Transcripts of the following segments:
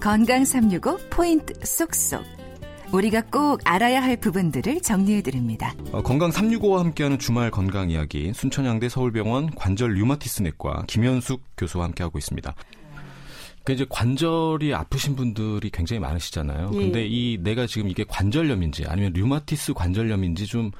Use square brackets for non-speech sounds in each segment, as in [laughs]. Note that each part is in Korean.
건강 365 포인트 쏙쏙. 우리가 꼭 알아야 할 부분들을 정리해 드립니다. 어, 건강 365와 함께하는 주말 건강 이야기 순천향대 서울병원 관절 류마티스 내과 김현숙 교수와 함께하고 있습니다. 그 이제 관절이 아프신 분들이 굉장히 많으시잖아요. 예. 근데 이 내가 지금 이게 관절염인지 아니면 류마티스 관절염인지 좀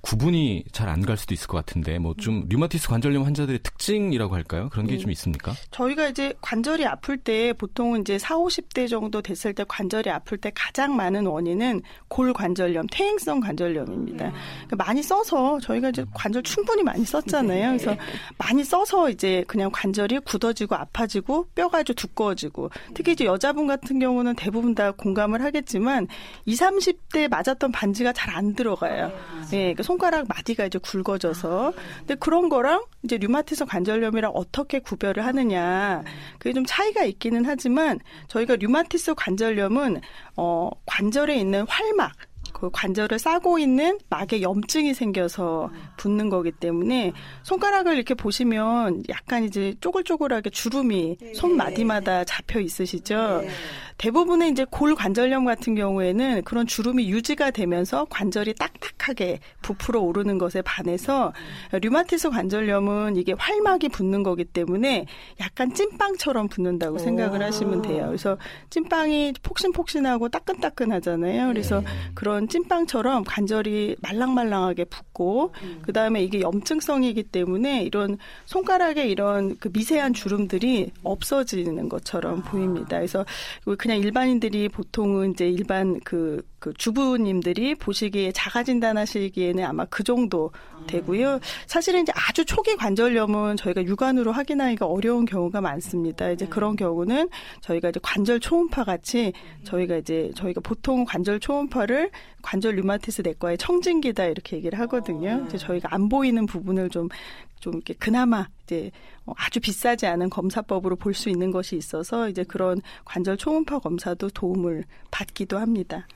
구분이 잘 안 갈 수도 있을 것 같은데 뭐 좀 류마티스 관절염 환자들의 특징이라고 할까요? 그런 게 예. 좀 있습니까? 저희가 이제 관절이 아플 때 보통은 이제 4, 50대 정도 됐을 때 관절이 아플 때 가장 많은 원인은 골관절염, 퇴행성 관절염입니다. 그러니까 많이 써서 저희가 이제 관절 충분히 많이 썼잖아요. 그래서 많이 써서 이제 그냥 관절이 굳어지고 아파지고 뼈가 아주 두꺼워지고 특히 이제 여자분 같은 경우는 대부분 다 공감을 하겠지만 20, 30대 맞았던 반지가 잘 안 들어가요. 예, 그러니까 손가락 마디가 이제 굵어져서. 근데 그런 거랑 이제 류마티스 관절염이랑 어떻게 구별을 하느냐. 그게 좀 차이가 있기는 하지만 저희가 류마티스 관절염은 어 관절에 있는 활막 그 관절을 싸고 있는 막에 염증이 생겨서 붓는 거기 때문에 손가락을 이렇게 보시면 약간 이제 쪼글쪼글하게 주름이 손마디마다 잡혀 있으시죠. 대부분의 이제 골 관절염 같은 경우에는 그런 주름이 유지가 되면서 관절이 딱딱 하게 부풀어 오르는 것에 반해서 류마티스 관절염은 이게 활막이 붙는 거기 때문에 약간 찐빵처럼 붙는다고 생각을 하시면 돼요. 그래서 찐빵이 폭신폭신하고 따끈따끈하잖아요. 그래서 그런 찐빵처럼 관절이 말랑말랑하게 붙고 그다음에 이게 염증성이기 때문에 이런 손가락에 이런 그 미세한 주름들이 없어지는 것처럼 보입니다. 그래서 그냥 일반인들이 보통은 이제 일반 그, 그 주부님들이 보시기에 진 단하시기에는 아마 그 정도 되고요. 사실은 이제 아주 초기 관절염은 저희가 육안으로 확인하기가 어려운 경우가 많습니다. 이제 그런 경우는 저희가 이제 관절 초음파 같이 저희가 이제 저희가 보통 관절 초음파를 관절 류마티스 내과의 청진기다 이렇게 얘기를 하거든요. 이제 저희가 안 보이는 부분을 좀좀 이렇게 그나마 이제 어, 아주 비싸지 않은 검사법으로 볼 수 있는 것이 있어서 이제 그런 관절 초음파 검사도 도움을 받기도 합니다.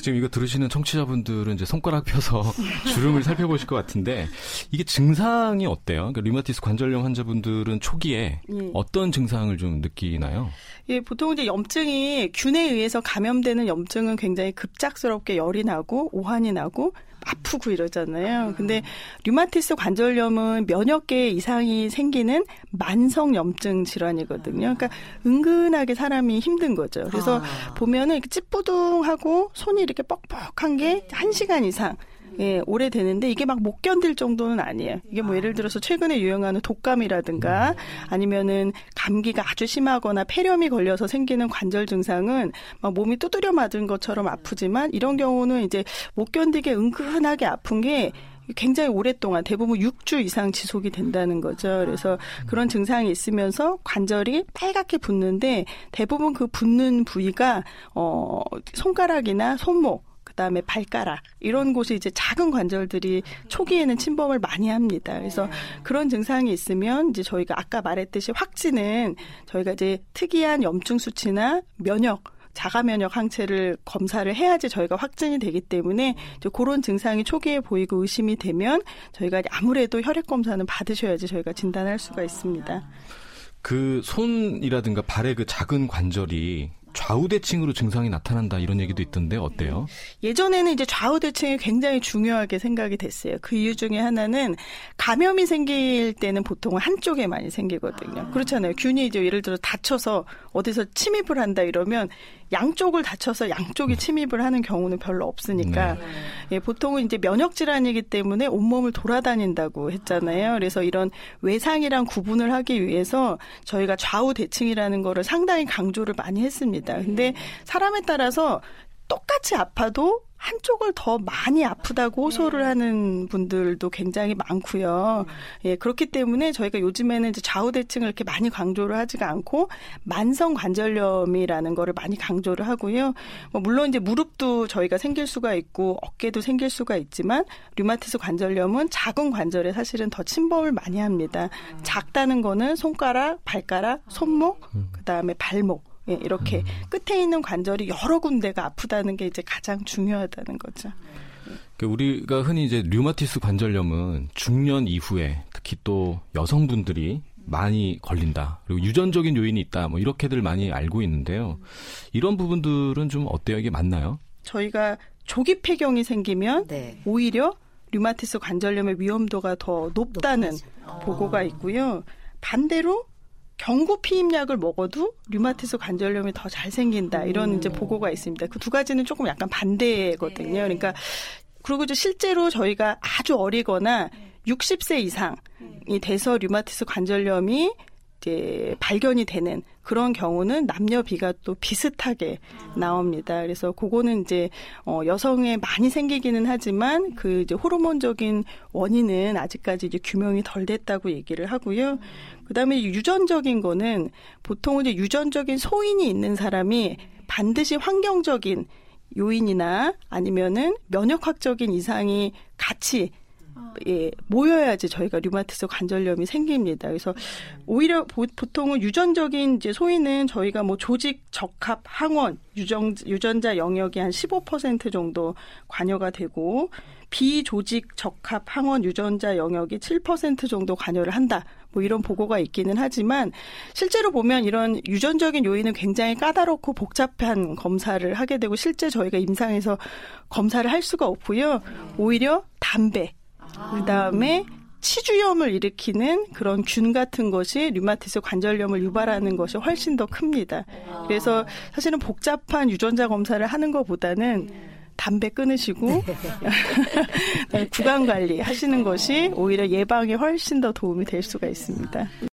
지금 이거 들으시는 청취자분들은 이제 손가락 펴서 [laughs] 주름을 살펴보실 것 같은데 이게 증상이 어때요? 그러니까 류마티스 관절염 환자분들은 초기에 예. 어떤 증상을 좀 느끼나요? 예, 보통 이제 염증이 균에 의해서 감염되는 염증은 굉장히 급작스럽게 열이 나고 오한이 나고 아프고 이러잖아요. 근데 류마티스 관절염은 면역계 이상이 생기는 만성 염증 질환이거든요. 그러니까 은근하게 사람이 힘든 거죠. 그래서 보면은 이렇게 찌뿌둥하고 손이 이렇게 뻑뻑한 게 한 시간 이상 예, 오래 되는데 이게 막 못 견딜 정도는 아니에요. 이게 뭐 예를 들어서 최근에 유행하는 독감이라든가 아니면은 감기가 아주 심하거나 폐렴이 걸려서 생기는 관절 증상은 막 몸이 두드려 맞은 것처럼 아프지만 이런 경우는 이제 못 견디게 은근하게 아픈 게 굉장히 오랫동안 대부분 6주 이상 지속이 된다는 거죠. 그래서 그런 증상이 있으면서 관절이 빨갛게 붓는데 대부분 그 붓는 부위가 어 손가락이나 손목 그다음에 발가락 이런 곳이 이제 작은 관절들이 초기에는 침범을 많이 합니다. 그래서 그런 증상이 있으면 이제 저희가 아까 말했듯이 확진은 저희가 이제 특이한 염증 수치나 면역 자가 면역 항체를 검사를 해야지 저희가 확진이 되기 때문에 이제 그런 증상이 초기에 보이고 의심이 되면 저희가 아무래도 혈액 검사는 받으셔야지 저희가 진단할 수가 있습니다. 그 손이라든가 발의 그 작은 관절이 좌우대칭으로 증상이 나타난다 이런 얘기도 있던데 어때요? 예전에는 이제 좌우대칭이 굉장히 중요하게 생각이 됐어요. 그 이유 중에 하나는 감염이 생길 때는 보통 한쪽에 많이 생기거든요. 그렇잖아요. 균이 이제 예를 들어 다쳐서 어디서 침입을 한다 이러면 양쪽을 다쳐서 양쪽이 침입을 하는 경우는 별로 없으니까 예, 보통은 이제 면역 질환이기 때문에 온몸을 돌아다닌다고 했잖아요. 그래서 이런 외상이랑 구분을 하기 위해서 저희가 좌우 대칭이라는 거를 상당히 강조를 많이 했습니다. 근데 사람에 따라서 똑같이 아파도 한쪽을 더 많이 아프다고 호소를 하는 분들도 굉장히 많고요. 예, 그렇기 때문에 저희가 요즘에는 이제 좌우 대칭을 이렇게 많이 강조를 하지가 않고 만성 관절염이라는 거를 많이 강조를 하고요. 뭐 물론 이제 무릎도 저희가 생길 수가 있고 어깨도 생길 수가 있지만 류마티스 관절염은 작은 관절에 사실은 더 침범을 많이 합니다. 작다는 거는 손가락, 발가락, 손목, 그다음에 발목 예, 이렇게 끝에 있는 관절이 여러 군데가 아프다는 게 이제 가장 중요하다는 거죠. 그 우리가 흔히 이제 류마티스 관절염은 중년 이후에 특히 또 여성분들이 많이 걸린다. 그리고 유전적인 요인이 있다. 뭐 이렇게들 많이 알고 있는데요. 이런 부분들은 좀 어때요? 이게 맞나요? 저희가 조기 폐경이 생기면 네. 오히려 류마티스 관절염의 위험도가 더 높다는 높아지- 보고가 있고요. 반대로 경구 피임약을 먹어도 류마티스 관절염이 더 잘 생긴다 이런 이제 보고가 있습니다. 그 두 가지는 조금 약간 반대거든요. 그러니까 그리고 이제 실제로 저희가 아주 어리거나 60세 이상이 돼서 류마티스 관절염이 이제 발견이 되는 그런 경우는 남녀 비가 또 비슷하게 나옵니다. 그래서 그거는 이제 어 여성에 많이 생기기는 하지만 그 이제 호르몬적인 원인은 아직까지 이제 규명이 덜 됐다고 얘기를 하고요. 그다음에 유전적인 거는 보통 이제 유전적인 소인이 있는 사람이 반드시 환경적인 요인이나 아니면은 면역학적인 이상이 같이 예, 모여야지 저희가 류마티스 관절염이 생깁니다. 그래서 오히려 보, 보통은 유전적인 이제 소위는 저희가 뭐 조직 적합 항원 유전 유전자 영역이 한 15% 정도 관여가 되고 비조직 적합 항원 유전자 영역이 7% 정도 관여를 한다. 뭐 이런 보고가 있기는 하지만 실제로 보면 이런 유전적인 요인은 굉장히 까다롭고 복잡한 검사를 하게 되고 실제 저희가 임상에서 검사를 할 수가 없고요. 오히려 담배 그다음에 치주염을 일으키는 그런 균 같은 것이 류마티스 관절염을 유발하는 것이 훨씬 더 큽니다. 그래서 사실은 복잡한 유전자 검사를 하는 것보다는 담배 끊으시고 [laughs] 구강 관리 하시는 것이 오히려 예방에 훨씬 더 도움이 될 수가 있습니다.